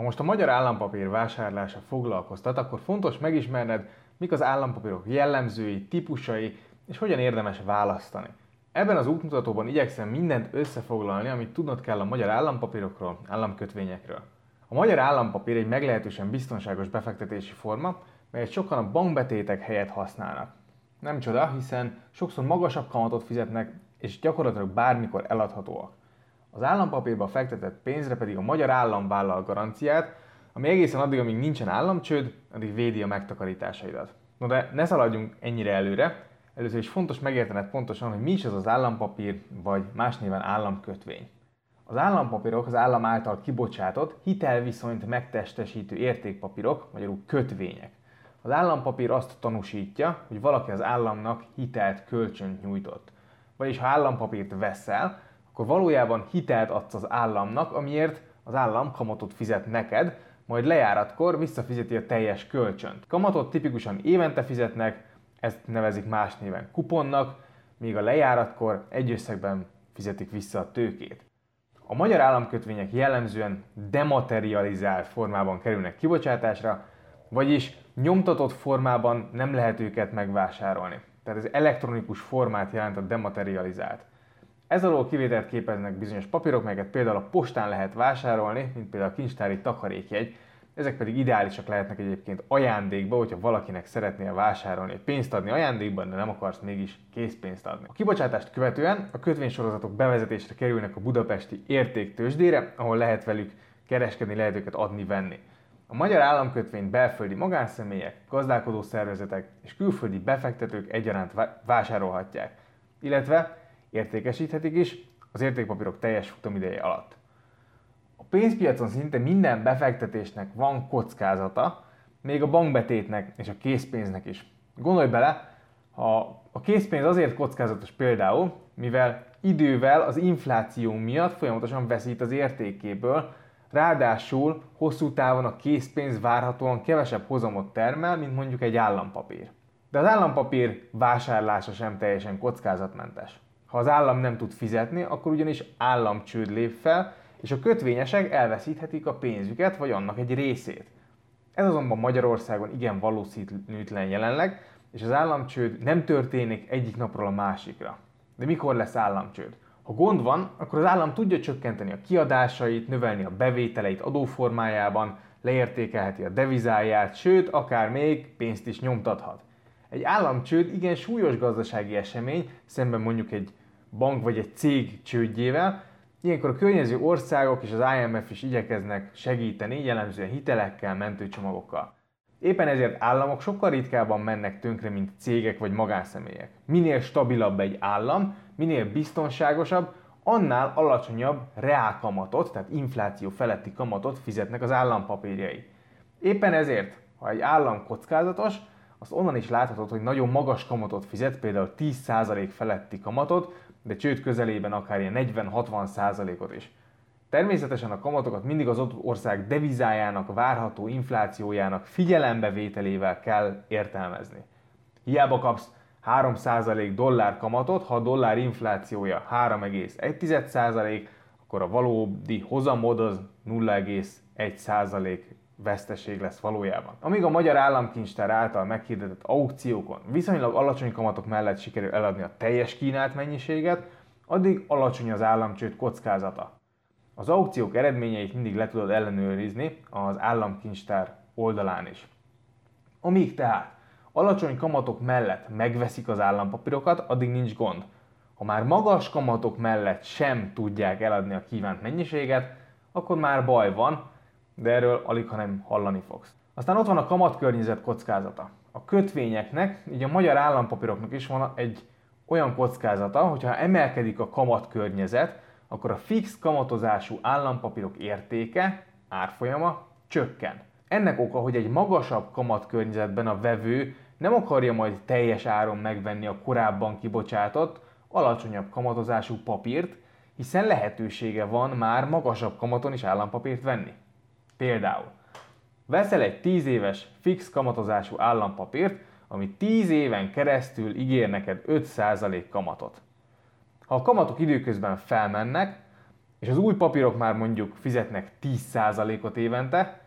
Ha most a magyar állampapír vásárlása foglalkoztat, akkor fontos megismerned, mik az állampapírok jellemzői, típusai, és hogyan érdemes választani. Ebben az útmutatóban igyekszem mindent összefoglalni, amit tudnod kell a magyar állampapírokról, államkötvényekről. A magyar állampapír egy meglehetősen biztonságos befektetési forma, melyet sokan a bankbetétek helyett használnak. Nem csoda, hiszen sokszor magasabb kamatot fizetnek, és gyakorlatilag bármikor eladhatóak. Az állampapírba fektetett pénzre pedig a magyar állam vállal garanciát, ami egészen addig, amíg nincsen államcsőd, addig védi a megtakarításaidat. No de ne szaladjunk ennyire előre, először is fontos megértened pontosan, hogy mi is az az állampapír, vagy más néven államkötvény. Az állampapírok az állam által kibocsátott, hitelviszonyt megtestesítő értékpapírok, magyarul kötvények. Az állampapír azt tanúsítja, hogy valaki az államnak hitelt, kölcsönt nyújtott. Vagyis ha állampapírt veszel, akkor valójában hitelt adsz az államnak, amiért az állam kamatot fizet neked, majd lejáratkor visszafizeti a teljes kölcsönt. Kamatot tipikusan évente fizetnek, ezt nevezik más néven kuponnak, míg a lejáratkor egy összegben fizetik vissza a tőkét. A magyar államkötvények jellemzően dematerializált formában kerülnek kibocsátásra, vagyis nyomtatott formában nem lehet őket megvásárolni. Tehát ez elektronikus formát jelent a dematerializált. Ez alól kivételt képeznek bizonyos papírok, melyeket például a postán lehet vásárolni, mint például a kincstári takarékjegy, ezek pedig ideálisak lehetnek egyébként ajándékba, hogyha valakinek szeretnél vásárolni, pénzt adni ajándékban, de nem akarsz mégis készpénzt adni. A kibocsátást követően a kötvénysorozatok bevezetésre kerülnek a budapesti értéktősdére, ahol lehet velük kereskedni, lehet őket adni-venni. A magyar államkötvényt belföldi magánszemélyek, gazdálkodó szervezetek és külföldi befektetők egyaránt vásárolhatják, illetve értékesíthetik is az értékpapírok teljes futamideje alatt. A pénzpiacon szinte minden befektetésnek van kockázata, még a bankbetétnek és a készpénznek is. Gondolj bele, ha a készpénz azért kockázatos például, mivel idővel az infláció miatt folyamatosan veszít az értékéből, ráadásul hosszú távon a készpénz várhatóan kevesebb hozamot termel, mint mondjuk egy állampapír. De az állampapír vásárlása sem teljesen kockázatmentes. Ha az állam nem tud fizetni, akkor ugyanis államcsőd lép fel, és a kötvényesek elveszíthetik a pénzüket, vagy annak egy részét. Ez azonban Magyarországon igen valószínűtlen jelenleg, és az államcsőd nem történik egyik napról a másikra. De mikor lesz államcsőd? Ha gond van, akkor az állam tudja csökkenteni a kiadásait, növelni a bevételeit adóformájában, leértékelheti a devizáját, sőt, akár még pénzt is nyomtathat. Egy államcsőd igen súlyos gazdasági esemény, szemben mondjuk egy bank vagy egy cég csődjével, Ilyenkor a környező országok és az IMF is igyekeznek segíteni, jellemzően hitelekkel, mentőcsomagokkal. Éppen ezért államok sokkal ritkábban mennek tönkre, mint cégek vagy magánszemélyek. Minél stabilabb egy állam, minél biztonságosabb, annál alacsonyabb reálkamatot, tehát infláció feletti kamatot fizetnek az állampapírjai. Éppen ezért, ha egy állam kockázatos, azt onnan is láthatod, hogy nagyon magas kamatot fizet, például 10% feletti kamatot, de csőd közelében akár ilyen 40-60 százalékot is. Természetesen a kamatokat mindig az ott ország devizájának, várható inflációjának figyelembevételével kell értelmezni. Hiába kapsz 3% dollár kamatot, ha a dollár inflációja 3,1%, akkor a valódi hozamod az 0,1% veszteség lesz valójában. Amíg a Magyar Államkincstár által meghirdetett aukciókon viszonylag alacsony kamatok mellett sikerül eladni a teljes kínált mennyiséget, addig alacsony az államcsőd kockázata. Az aukciók eredményeit mindig le tudod ellenőrizni az államkincstár oldalán is. Amíg tehát alacsony kamatok mellett megveszik az állampapírokat, addig nincs gond. Ha már magas kamatok mellett sem tudják eladni a kívánt mennyiséget, akkor már baj van, de erről alig, ha nem hallani fogsz. Aztán ott van a kamatkörnyezet kockázata. A kötvényeknek, így a magyar állampapíroknak is van egy olyan kockázata, hogyha emelkedik a kamatkörnyezet, akkor a fix kamatozású állampapírok értéke, árfolyama csökken. Ennek oka, hogy egy magasabb kamatkörnyezetben a vevő nem akarja majd teljes áron megvenni a korábban kibocsátott, alacsonyabb kamatozású papírt, hiszen lehetősége van már magasabb kamaton is állampapírt venni. Például veszel egy 10 éves fix kamatozású állampapírt, ami 10 éven keresztül ígér neked 5% kamatot. Ha a kamatok időközben felmennek, és az új papírok már mondjuk fizetnek 10%-ot évente,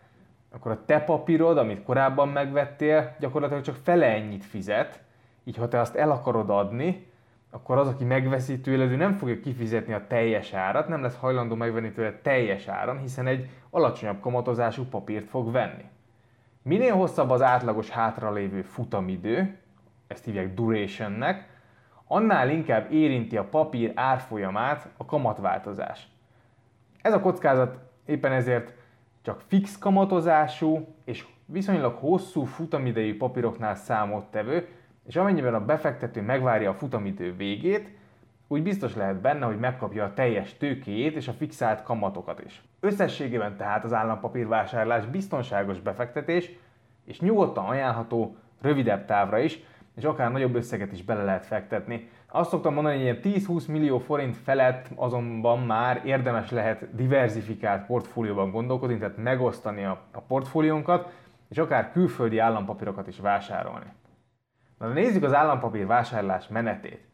akkor a te papírod, amit korábban megvettél, gyakorlatilag csak fele ennyit fizet, így ha te azt el akarod adni, akkor az, aki megveszi tőled, ő nem fogja kifizetni a teljes árat, nem lesz hajlandó megvenni tőled teljes áron, hiszen egy alacsonyabb kamatozású papírt fog venni. Minél hosszabb az átlagos hátralévő futamidő, ezt hívják durationnek, annál inkább érinti a papír árfolyamát a kamatváltozás. Ez a kockázat éppen ezért csak fix kamatozású és viszonylag hosszú futamidejű papíroknál számottevő, és amennyiben a befektető megvárja a futamidő végét, úgy biztos lehet benne, hogy megkapja a teljes tőkéjét és a fixált kamatokat is. Összességében tehát az állampapírvásárlás biztonságos befektetés, és nyugodtan ajánlható rövidebb távra is, és akár nagyobb összeget is bele lehet fektetni. Azt szoktam mondani, hogy ilyen 10-20 millió forint felett azonban már érdemes lehet diversifikált portfólióban gondolkodni, tehát megosztani a, a portfóliónkat, és akár külföldi állampapírokat is vásárolni. Na nézzük az állampapír vásárlás menetét.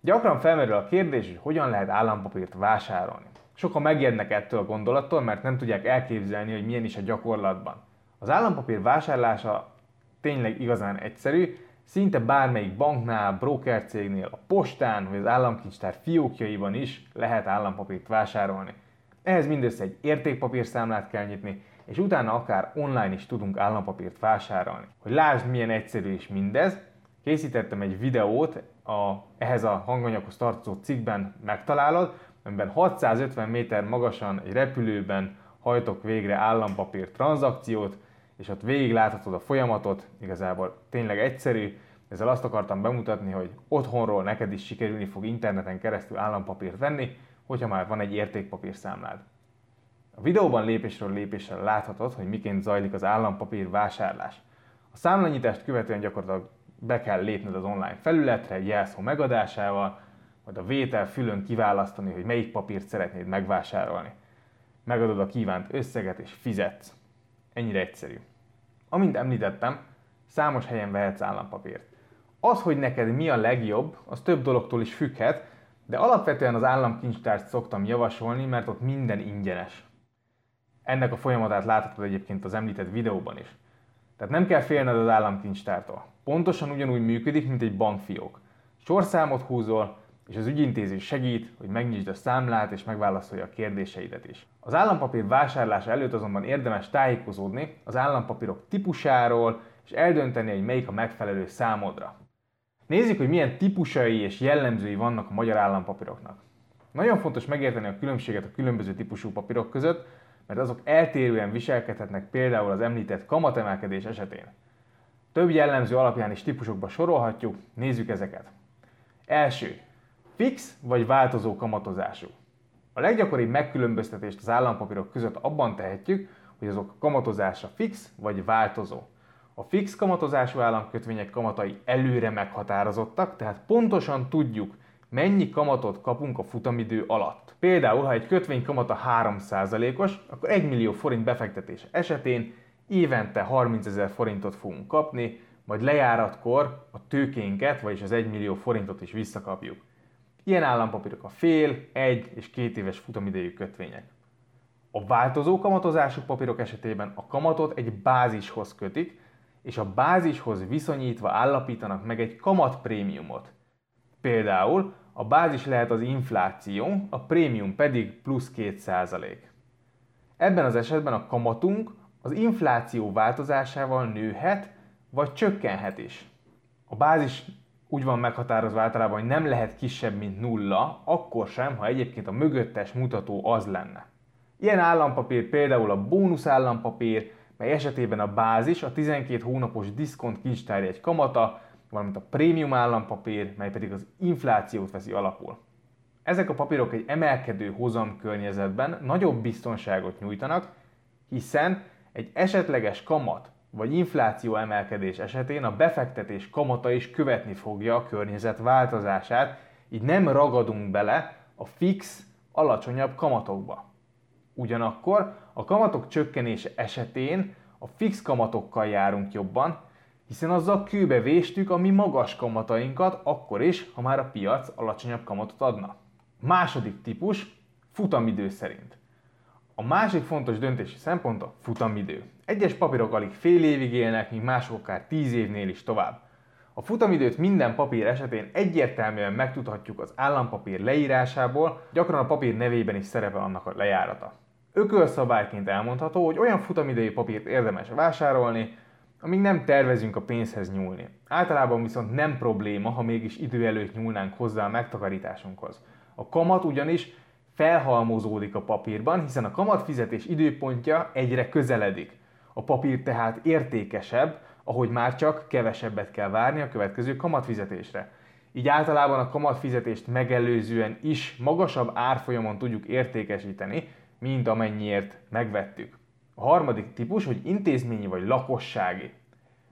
Gyakran felmerül a kérdés, hogy hogyan lehet állampapírt vásárolni. Sokan megjednek ettől a gondolattól, mert nem tudják elképzelni, hogy milyen is a gyakorlatban. Az állampapír vásárlása tényleg igazán egyszerű, szinte bármelyik banknál, brokercégnél, a postán vagy az államkincstár fiókjaiban is lehet állampapírt vásárolni. Ehhez mindössze egy értékpapírszámlát kell nyitni, és utána akár online is tudunk állampapírt vásárolni. Hogy lásd, milyen egyszerű is mindez, készítettem egy videót, a, ehhez a hanganyaghoz tartozó cikkben megtalálod, amiben 650 méter magasan egy repülőben hajtok végre állampapír tranzakciót, és ott végig láthatod a folyamatot, igazából tényleg egyszerű, ezzel azt akartam bemutatni, hogy otthonról neked is sikerülni fog interneten keresztül állampapírt venni, hogyha már van egy értékpapír számlád. A videóban lépésről lépésre láthatod, hogy miként zajlik az állampapír vásárlás. A számlanyítást követően gyakorlatilag be kell lépned az online felületre egy jelszó megadásával, majd a vétel fülön kiválasztani, hogy melyik papírt szeretnéd megvásárolni. Megadod a kívánt összeget és fizetsz. Ennyire egyszerű. Amint említettem, számos helyen vehetsz állampapírt. Az, hogy neked mi a legjobb, az több dologtól is függhet, de alapvetően az államkincstárt szoktam javasolni, mert ott minden ingyenes. Ennek a folyamatát láthatod egyébként az említett videóban is. Tehát nem kell félned az államkincstártól. Pontosan ugyanúgy működik, mint egy bankfiók. Sorszámot húzol, és az ügyintéző segít, hogy megnyisd a számlát és megválaszolja a kérdéseidet is. Az állampapír vásárlása előtt azonban érdemes tájékozódni az állampapírok típusáról, és eldönteni, hogy melyik a megfelelő számodra. Nézzük, hogy milyen típusai és jellemzői vannak a magyar állampapíroknak. Nagyon fontos megérteni a különbséget a különböző típusú papírok között, mert azok eltérően viselkedhetnek például az említett kamatemelkedés esetén. Több jellemző alapján is típusokba sorolhatjuk, nézzük ezeket. Első, fix vagy változó kamatozású. A leggyakoribb megkülönböztetést az állampapírok között abban tehetjük, hogy azok kamatozása fix vagy változó. A fix kamatozású államkötvények kamatai előre meghatározottak, tehát pontosan tudjuk, mennyi kamatot kapunk a futamidő alatt. Például, ha egy kötvény kamata 3%-os, akkor 1 millió forint befektetés esetén évente 30 ezer forintot fogunk kapni, majd lejáratkor a tőkénket, vagyis az 1 millió forintot is visszakapjuk. Ilyen állampapírok a fél, egy és két éves futamidejű kötvények. A változó kamatozású papírok esetében a kamatot egy bázishoz kötik, és a bázishoz viszonyítva állapítanak meg egy kamatprémiumot. Például a bázis lehet az infláció, a prémium pedig plusz 2%. Ebben az esetben a kamatunk az infláció változásával nőhet, vagy csökkenhet is. A bázis úgy van meghatározva általában, hogy nem lehet kisebb, mint nulla, akkor sem, ha egyébként a mögöttes mutató az lenne. Ilyen állampapír például a bónusz állampapír, mely esetében a bázis a 12 hónapos diszkont egy kamata, valamint a prémium állampapír, mely pedig az inflációt veszi alapul. Ezek a papírok egy emelkedő hozam környezetben nagyobb biztonságot nyújtanak, hiszen egy esetleges kamat vagy infláció emelkedés esetén a befektetés kamata is követni fogja a környezet változását, így nem ragadunk bele a fix, alacsonyabb kamatokba. Ugyanakkor a kamatok csökkenése esetén a fix kamatokkal járunk jobban, hiszen azzal kőbe véstük a mi magas kamatainkat akkor is, ha már a piac alacsonyabb kamatot adna. Második típus, futamidő szerint. A másik fontos döntési szempont a futamidő. Egyes papírok alig fél évig élnek, míg mások akár tíz évnél is tovább. A futamidőt minden papír esetén egyértelműen megtudhatjuk az állampapír leírásából, gyakran a papír nevében is szerepel annak a lejárata. Ökölszabályként elmondható, hogy olyan futamidői papírt érdemes vásárolni, amíg nem tervezünk a pénzhez nyúlni. Általában viszont nem probléma, ha mégis idő előtt nyúlnánk hozzá a megtakarításunkhoz. A kamat ugyanis felhalmozódik a papírban, hiszen a kamatfizetés időpontja egyre közeledik. A papír tehát értékesebb, ahogy már csak kevesebbet kell várni a következő kamatfizetésre. Így általában a kamatfizetést megelőzően is magasabb árfolyamon tudjuk értékesíteni, mint amennyiért megvettük. A harmadik típus, hogy intézményi vagy lakossági.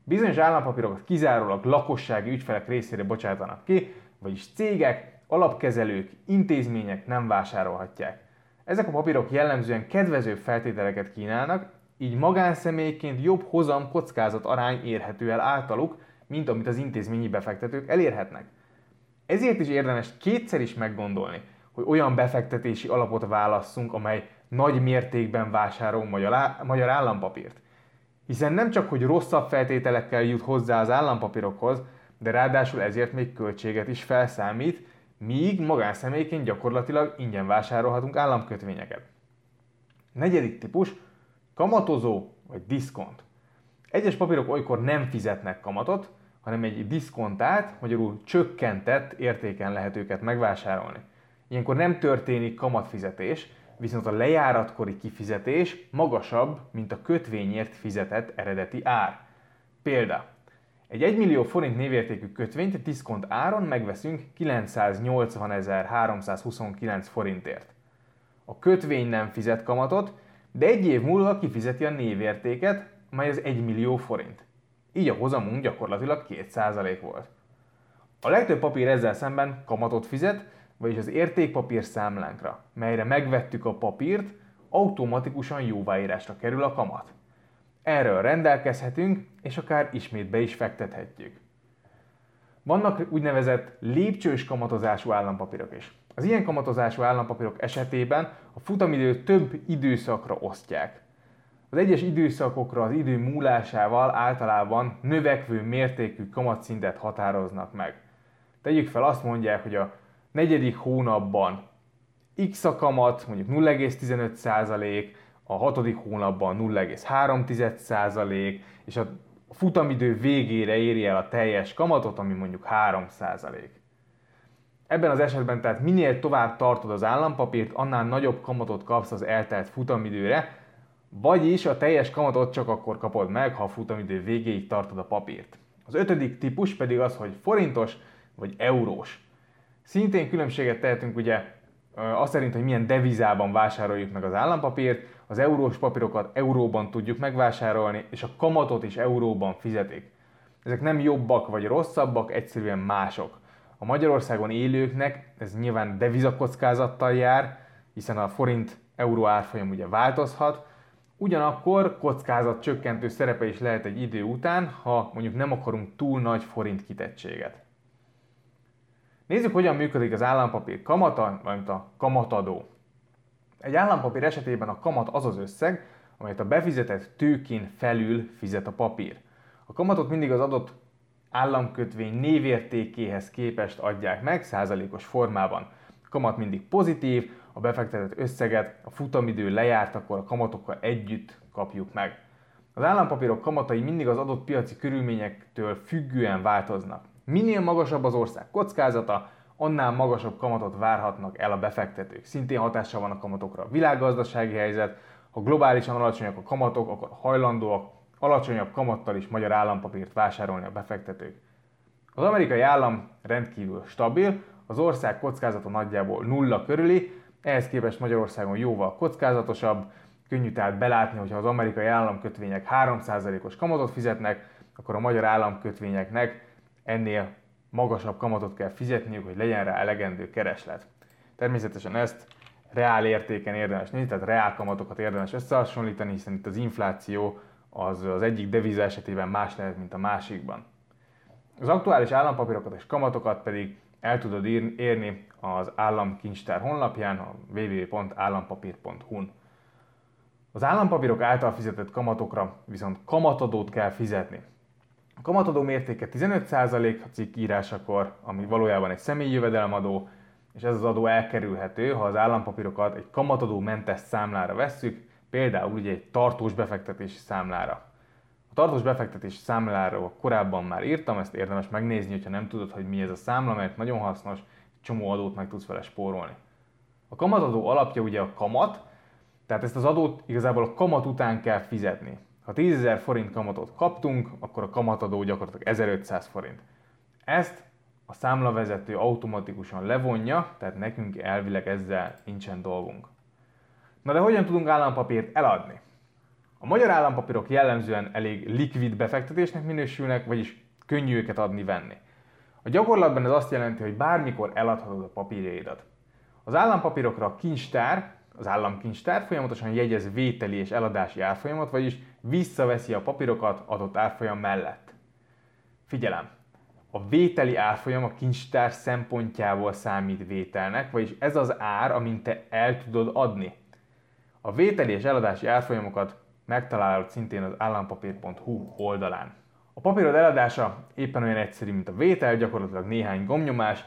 Bizonyos állampapírokat kizárólag lakossági ügyfelek részére bocsátanak ki, vagyis cégek, alapkezelők, intézmények nem vásárolhatják. Ezek a papírok jellemzően kedvezőbb feltételeket kínálnak, így magánszemélyként jobb hozam kockázat arány érhető el általuk, mint amit az intézményi befektetők elérhetnek. Ezért is érdemes kétszer is meggondolni, hogy olyan befektetési alapot válasszunk, amely nagy mértékben vásárol magyar állampapírt. Hiszen nem csak, hogy rosszabb feltételekkel jut hozzá az állampapírokhoz, de ráadásul ezért még költséget is felszámít, míg magánszemélyként gyakorlatilag ingyen vásárolhatunk államkötvényeket. Negyedik típus, kamatozó vagy diszkont. Egyes papírok olykor nem fizetnek kamatot, hanem egy diszkontát, magyarul csökkentett értéken lehet őket megvásárolni. Ilyenkor nem történik kamatfizetés, viszont a lejáratkori kifizetés magasabb, mint a kötvényért fizetett eredeti ár. Példa. Egy 1 millió forint névértékű kötvényt diszkont áron megveszünk 980.329 forintért. A kötvény nem fizet kamatot, de egy év múlva kifizeti a névértéket, mely az 1 millió forint. Így a hozamunk gyakorlatilag 2% volt. A legtöbb papír ezzel szemben kamatot fizet, vagyis az értékpapír számlánkra, melyre megvettük a papírt, automatikusan jóváírásra kerül a kamat. Erről rendelkezhetünk, és akár ismét be is fektethetjük. Vannak úgynevezett lépcsős kamatozású állampapírok is. Az ilyen kamatozású állampapírok esetében a futamidőt több időszakra osztják. Az egyes időszakokra az idő múlásával általában növekvő mértékű kamatszintet határoznak meg. Tegyük fel azt mondják, hogy a negyedik hónapban X a kamat, mondjuk 0,15%, a hatodik hónapban 0,3%, és a futamidő végére éri el a teljes kamatot, ami mondjuk 3%. Ebben az esetben tehát minél tovább tartod az állampapírt, annál nagyobb kamatot kapsz az eltelt futamidőre, vagyis a teljes kamatot csak akkor kapod meg, ha a futamidő végéig tartod a papírt. Az ötödik típus pedig az, hogy forintos vagy eurós. Szintén különbséget tehetünk ugye azt szerint, hogy milyen devizában vásároljuk meg az állampapírt, az eurós papírokat euróban tudjuk megvásárolni, és a kamatot is euróban fizetik. Ezek nem jobbak vagy rosszabbak, egyszerűen mások. A Magyarországon élőknek ez nyilván devizakockázattal jár, hiszen a forint euró árfolyam ugye változhat, ugyanakkor kockázat csökkentő szerepe is lehet egy idő után, ha mondjuk nem akarunk túl nagy forint kitettséget. Nézzük, hogyan működik az állampapír kamata, valamint a kamatadó. Egy állampapír esetében a kamat az az összeg, amelyet a befizetett tőkén felül fizet a papír. A kamatot mindig az adott államkötvény névértékéhez képest adják meg százalékos formában. A kamat mindig pozitív, a befektetett összeget a futamidő lejárt, akkor a kamatokkal együtt kapjuk meg. Az állampapírok kamatai mindig az adott piaci körülményektől függően változnak. Minél magasabb az ország kockázata, annál magasabb kamatot várhatnak el a befektetők. Szintén hatással van a kamatokra a világgazdasági helyzet, ha globálisan alacsonyak a kamatok, akkor hajlandóak alacsonyabb kamattal is magyar állampapírt vásárolni a befektetők. Az amerikai állam rendkívül stabil, az ország kockázata nagyjából nulla körüli, ehhez képest Magyarországon jóval kockázatosabb, könnyű tehát belátni, hogyha az amerikai államkötvények 3%-os kamatot fizetnek, akkor a magyar államkötvényeknek ennél magasabb kamatot kell fizetniük, hogy legyen rá elegendő kereslet. Természetesen ezt reál értéken érdemes nézni, tehát reál kamatokat érdemes összehasonlítani, hiszen itt az infláció az az egyik deviza esetében más lehet, mint a másikban. Az aktuális állampapírokat és kamatokat pedig el tudod érni az államkincstár honlapján, a www.állampapír.hu-n. Az állampapírok által fizetett kamatokra viszont kamatadót kell fizetni. A kamatadó mértéke 15% a cikk írásakor, ami valójában egy személyi jövedelemadó, és ez az adó elkerülhető, ha az állampapírokat egy kamatadó mentes számlára vesszük, például ugye egy tartós befektetési számlára. A tartós befektetési számláról korábban már írtam, ezt érdemes megnézni, hogyha nem tudod, hogy mi ez a számla, mert nagyon hasznos, csomó adót meg tudsz vele spórolni. A kamatadó alapja ugye a kamat, tehát ezt az adót igazából a kamat után kell fizetni. Ha 10.000 forint kamatot kaptunk, akkor a kamatadó gyakorlatilag 1500 forint. Ezt a számlavezető automatikusan levonja, tehát nekünk elvileg ezzel nincsen dolgunk. Na de hogyan tudunk állampapírt eladni? A magyar állampapírok jellemzően elég likvid befektetésnek minősülnek, vagyis könnyű őket adni-venni. A gyakorlatban ez azt jelenti, hogy bármikor eladhatod a papírjaidat. Az állampapírokra a kincstár, az államkincstár folyamatosan jegyez vételi és eladási árfolyamot, vagyis visszaveszi a papírokat adott árfolyam mellett. Figyelem! A vételi árfolyam a kincstár szempontjából számít vételnek, vagyis ez az ár, amint te el tudod adni. A vételi és eladási árfolyamokat megtalálod szintén az állampapír.hu oldalán. A papírod eladása éppen olyan egyszerű, mint a vétel, gyakorlatilag néhány gomnyomás,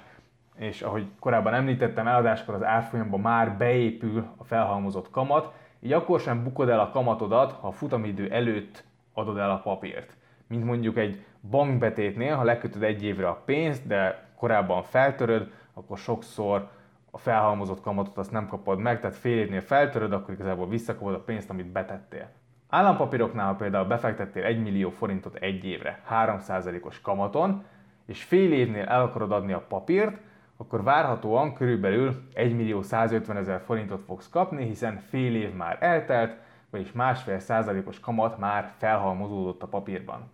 és ahogy korábban említettem, eladáskor az árfolyamba már beépül a felhalmozott kamat, így akkor sem bukod el a kamatodat, ha a futamidő előtt adod el a papírt. Mint mondjuk egy bankbetétnél, ha lekötöd egy évre a pénzt, de korábban feltöröd, akkor sokszor a felhalmozott kamatot azt nem kapod meg, tehát fél évnél feltöröd, akkor igazából visszakapod a pénzt, amit betettél. Állampapíroknál, ha például befektettél 1 millió forintot egy évre 3%-os kamaton, és fél évnél el akarod adni a papírt, akkor várhatóan körülbelül 1 millió 150 ezer forintot fogsz kapni, hiszen fél év már eltelt, vagyis másfél százalékos kamat már felhalmozódott a papírban.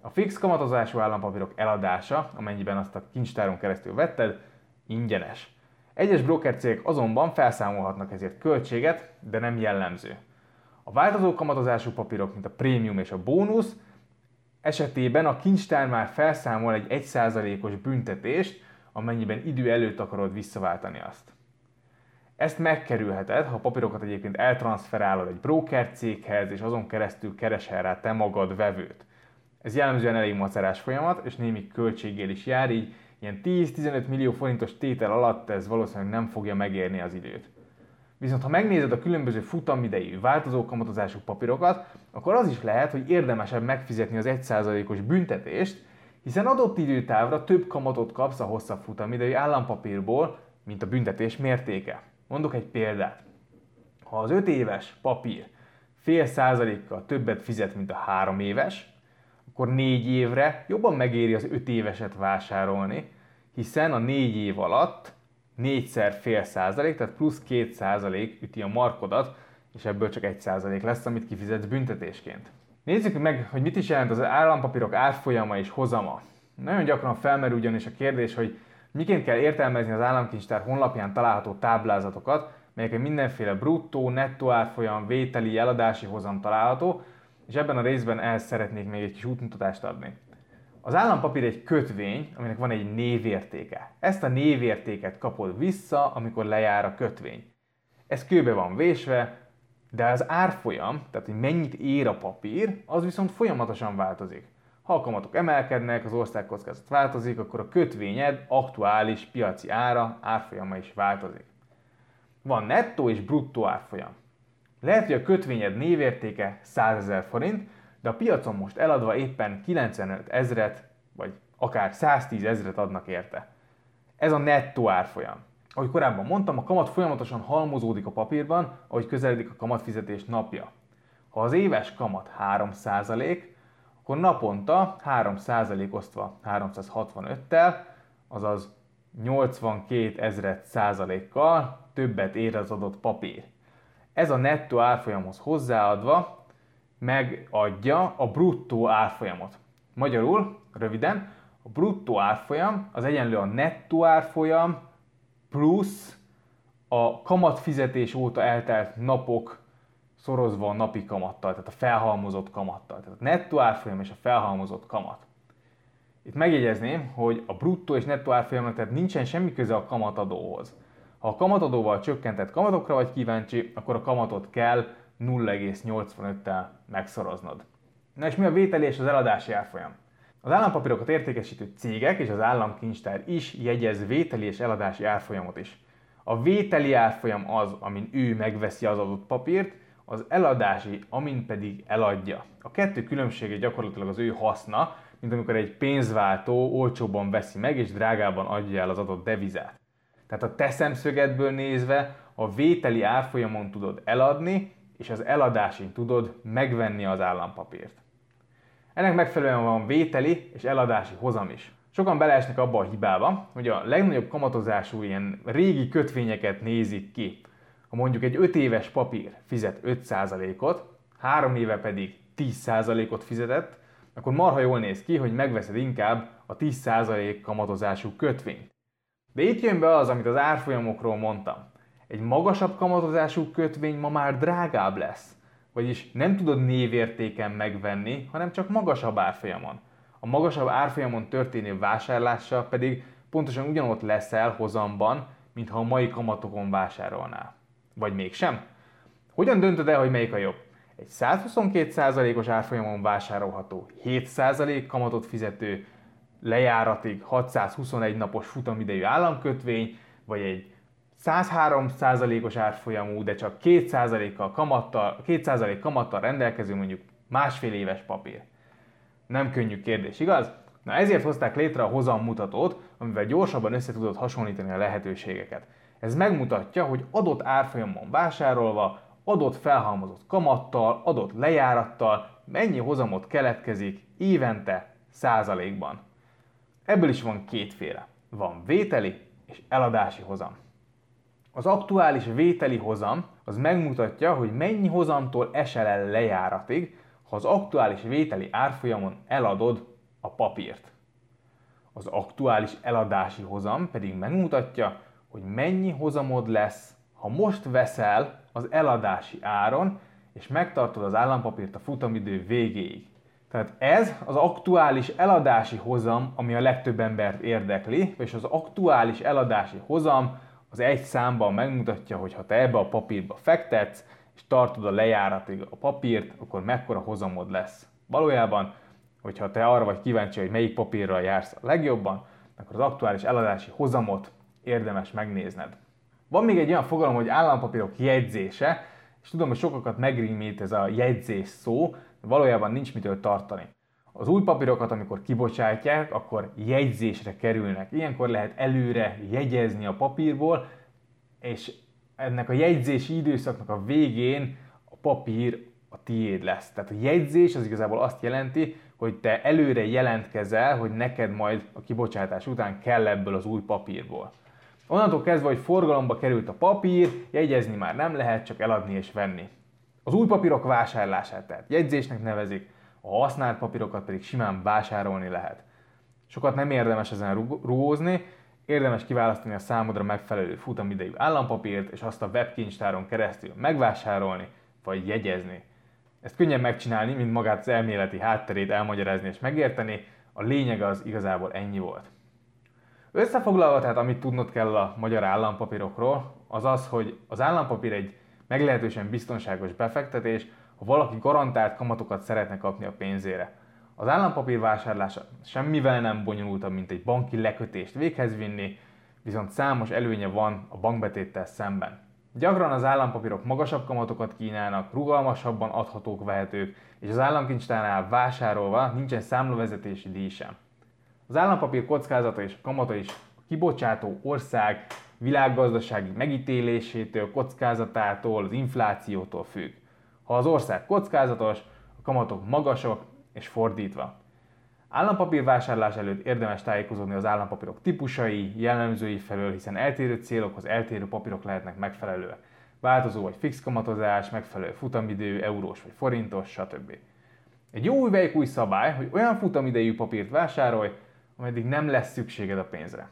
A fix kamatozású állampapírok eladása, amennyiben azt a kincstáron keresztül vetted, ingyenes. Egyes brokercégek azonban felszámolhatnak ezért költséget, de nem jellemző. A változó kamatozású papírok, mint a prémium és a bónusz, esetében a kincstár már felszámol egy 1%-os büntetést, amennyiben idő előtt akarod visszaváltani azt. Ezt megkerülheted, ha a papírokat egyébként eltranszferálod egy broker céghez, és azon keresztül keresel rá te magad vevőt. Ez jellemzően elég macerás folyamat, és némi költséggel is jár, így ilyen 10-15 millió forintos tétel alatt ez valószínűleg nem fogja megérni az időt. Viszont ha megnézed a különböző futamidejű, változó kamatozású papírokat, akkor az is lehet, hogy érdemesebb megfizetni az 1%-os büntetést, hiszen adott időtávra több kamatot kapsz a hosszabb futamidejű állampapírból, mint a büntetés mértéke. Mondok egy példát. Ha az 5 éves papír fél százalékkal többet fizet, mint a 3 éves, akkor 4 évre jobban megéri az 5 éveset vásárolni, hiszen a 4 év alatt négyszer fél százalék, tehát plusz 2 százalék üti a markodat, és ebből csak 1 százalék lesz, amit kifizetsz büntetésként. Nézzük meg, hogy mit is jelent az állampapírok árfolyama és hozama. Nagyon gyakran felmerül ugyanis a kérdés, hogy miként kell értelmezni az államkincstár honlapján található táblázatokat, melyeken mindenféle bruttó, nettó árfolyam, vételi, eladási hozam található, és ebben a részben ehhez szeretnék még egy kis útmutatást adni. Az állampapír egy kötvény, aminek van egy névértéke. Ezt a névértéket kapod vissza, amikor lejár a kötvény. Ez kőbe van vésve, de az árfolyam, tehát hogy mennyit ér a papír, az viszont folyamatosan változik. Ha a kamatok emelkednek, az országkockázat változik, akkor a kötvényed aktuális piaci ára, árfolyama is változik. Van nettó és bruttó árfolyam. Lehet, hogy a kötvényed névértéke 100 ezer forint, de a piacon most eladva éppen 95 ezret, vagy akár 110 ezret adnak érte. Ez a nettó árfolyam. Ahogy korábban mondtam, a kamat folyamatosan halmozódik a papírban, ahogy közeledik a kamatfizetés napja. Ha az éves kamat 3%, akkor naponta 3% osztva 365-tel, azaz 82 ezret százalékkal többet ér az adott papír. Ez a nettó árfolyamhoz hozzáadva megadja a bruttó árfolyamot. Magyarul, röviden, a bruttó árfolyam az egyenlő a nettó árfolyam plusz a kamatfizetés óta eltelt napok szorozva a napi kamattal, tehát a felhalmozott kamattal. Tehát a nettó árfolyam és a felhalmozott kamat. Itt megjegyezném, hogy a bruttó és nettó árfolyamnak tehát nincsen semmi köze a kamatadóhoz. Ha a kamatadóval csökkentett kamatokra vagy kíváncsi, akkor a kamatot kell 0,85-tel megszoroznod. Na és mi a vételi és az eladási árfolyam? Az állampapírokat értékesítő cégek és az államkincstár is jegyez vételi és eladási árfolyamot is. A vételi árfolyam az, amin ő megveszi az adott papírt, az eladási, amin pedig eladja. A kettő különbsége gyakorlatilag az ő haszna, mint amikor egy pénzváltó olcsóbban veszi meg és drágában adja el az adott devizát. Tehát a te szemszögedből nézve a vételi árfolyamon tudod eladni, és az eladásin tudod megvenni az állampapírt. Ennek megfelelően van vételi és eladási hozam is. Sokan beleesnek abba a hibába, hogy a legnagyobb kamatozású ilyen régi kötvényeket nézik ki. Ha mondjuk egy 5 éves papír fizet 5%-ot, 3 éve pedig 10%-ot fizetett, akkor marha jól néz ki, hogy megveszed inkább a 10% kamatozású kötvényt. De itt jön be az, amit az árfolyamokról mondtam. Egy magasabb kamatozású kötvény ma már drágább lesz. Vagyis nem tudod névértéken megvenni, hanem csak magasabb árfolyamon. A magasabb árfolyamon történő vásárlással pedig pontosan ugyanott leszel hozamban, mintha a mai kamatokon vásárolnál. Vagy mégsem? Hogyan döntöd el, hogy melyik a jobb? Egy 122%-os árfolyamon vásárolható, 7% kamatot fizető, lejáratig 621 napos futamidejű államkötvény, vagy egy 103%-os árfolyamú, de csak 2%-kal kamattal, 2% kamattal rendelkező mondjuk másfél éves papír. Nem könnyű kérdés, igaz? Na ezért hozták létre a hozam mutatót, amivel gyorsabban össze tudod hasonlítani a lehetőségeket. Ez megmutatja, hogy adott árfolyamon vásárolva, adott felhalmozott kamattal, adott lejárattal mennyi hozamot keletkezik évente százalékban. Ebből is van kétféle. Van vételi és eladási hozam. Az aktuális vételi hozam az megmutatja, hogy mennyi hozamtól esel el lejáratig, ha az aktuális vételi árfolyamon eladod a papírt. Az aktuális eladási hozam pedig megmutatja, hogy mennyi hozamod lesz, ha most veszel az eladási áron, és megtartod az állampapírt a futamidő végéig. Tehát ez az aktuális eladási hozam, ami a legtöbb embert érdekli, és az aktuális eladási hozam az egy számban megmutatja, hogy ha te ebbe a papírba fektetsz, és tartod a lejáratig a papírt, akkor mekkora hozamod lesz. Valójában, hogyha te arra vagy kíváncsi, hogy melyik papírral jársz a legjobban, akkor az aktuális eladási hozamot érdemes megnézned. Van még egy olyan fogalom, hogy állampapírok jegyzése, és tudom, hogy sokakat megrímít ez a jegyzés szó, de valójában nincs mitől tartani. Az új papírokat, amikor kibocsátják, akkor jegyzésre kerülnek. Ilyenkor lehet előre jegyezni a papírból, és ennek a jegyzési időszaknak a végén a papír a tiéd lesz. Tehát a jegyzés az igazából azt jelenti, hogy te előre jelentkezel, hogy neked majd a kibocsátás után kell ebből az új papírból. Onnantól kezdve, hogy forgalomba került a papír, jegyezni már nem lehet, csak eladni és venni. Az új papírok vásárlását tehát jegyzésnek nevezik, a használt papírokat pedig simán vásárolni lehet. Sokat nem érdemes ezen rugózni, érdemes kiválasztani a számodra megfelelő futamidejű állampapírt, és azt a webkincstáron keresztül megvásárolni, vagy jegyezni. Ezt könnyen megcsinálni, mint magát az elméleti hátterét elmagyarázni és megérteni, a lényeg az igazából ennyi volt. Összefoglalva tehát, amit tudnod kell a magyar állampapírokról, az az, hogy az állampapír egy meglehetősen biztonságos befektetés, ha valaki garantált kamatokat szeretne kapni a pénzére. Az állampapír vásárlása semmivel nem bonyolultabb, mint egy banki lekötést véghez vinni, viszont számos előnye van a bankbetéttel szemben. Gyakran az állampapírok magasabb kamatokat kínálnak, rugalmasabban adhatók, vehetők, és az államkincstárnál vásárolva nincsen számlavezetési díj sem. Az állampapír kockázata és a kamata is a kibocsátó ország világgazdasági megítélésétől, kockázatától, az inflációtól függ. Ha az ország kockázatos, a kamatok magasok, és fordítva. Állampapírvásárlás előtt érdemes tájékozódni az állampapírok típusai, jellemzői felől, hiszen eltérő célokhoz eltérő papírok lehetnek megfelelőek. Változó vagy fix kamatozás, megfelelő futamidő, eurós vagy forintos, stb. Egy jó új szabály, hogy olyan futamidejű papírt vásárolj, ameddig nem lesz szükséged a pénzre.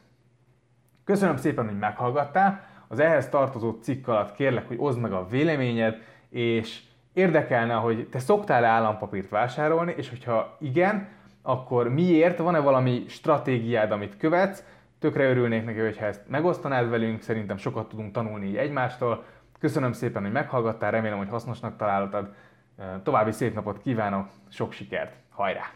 Köszönöm szépen, hogy meghallgattál. Az ehhez tartozó cikk alatt kérlek, hogy oszd meg a véleményed, és érdekelne, hogy te szoktál állampapírt vásárolni, és hogyha igen, akkor miért, van-e valami stratégiád, amit követsz, tökre örülnék neki, hogyha ezt megosztanád velünk, szerintem sokat tudunk tanulni így egymástól. Köszönöm szépen, hogy meghallgattál, remélem, hogy hasznosnak találtad. További szép napot kívánok, sok sikert, hajrá!